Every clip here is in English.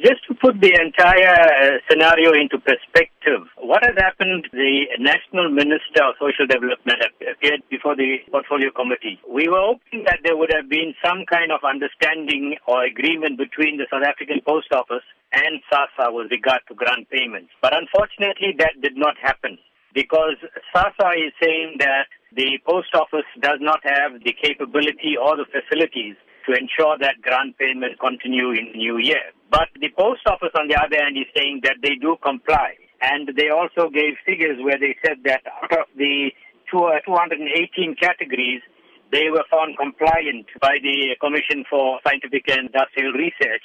Just to put the entire uh, scenario into perspective, what has happened, the National Minister of Social Development appeared before the Portfolio Committee. We were hoping that there would have been some kind of understanding or agreement between the South African Post Office and SASSA with regard to grant payments. But unfortunately, that did not happen because SASSA is saying that the Post Office does not have the capability or the facilities to ensure that grant payments continue in the new year. But the post office, on the other hand, is saying that they do comply. And they also gave figures where they said that out of the 218 uh, categories, they were found compliant by the Commission for Scientific and Industrial Research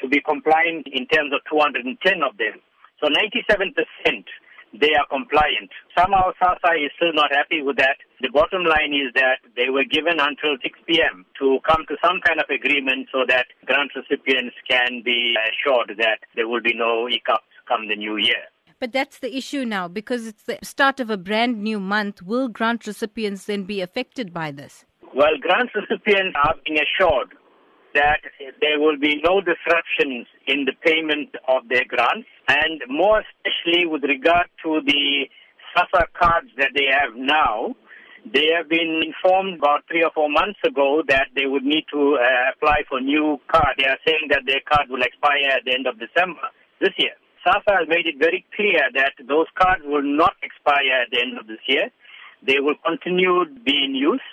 to be compliant in terms of 210 of them. So 97% they are compliant. Somehow SASSA is still not happy with that. The bottom line is that they were given until 6 p.m. to come to some kind of agreement so that grant recipients can be assured that there will be no hiccups come the new year. But that's the issue now because it's the start of a brand new month. Will grant recipients then be affected by this? Well, grant recipients are being assured that there will be no disruptions in the payment of their grants, and more especially with regard to the SASSA cards that they have now. They have been informed about three or four months ago that they would need to uh, apply for new card. They are saying that their card will expire at the end of December this year. SASSA has made it very clear that those cards will not expire at the end of this year. They will continue to be in use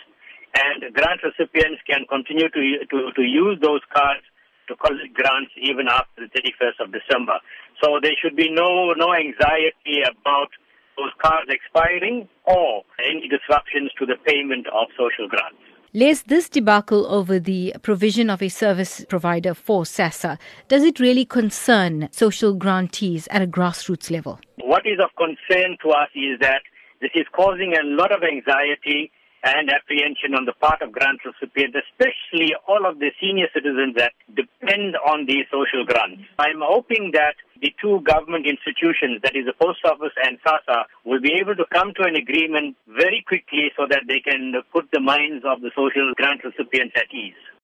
and grant recipients can continue to, to, to use those cards to collect grants even after the 31st of December. So there should be no, no anxiety about those cards expiring or any disruptions to the payment of social grants. Les, this debacle over the provision of a service provider for SASSA, does it really concern social grantees at a grassroots level? What is of concern to us is that this is causing a lot of anxiety and apprehension on the part of grant recipients, especially all of the senior citizens that depend on these social grants. I'm hoping that the two government institutions, that is the Post Office and SASSA, will be able to come to an agreement very quickly so that they can put the minds of the social grant recipients at ease.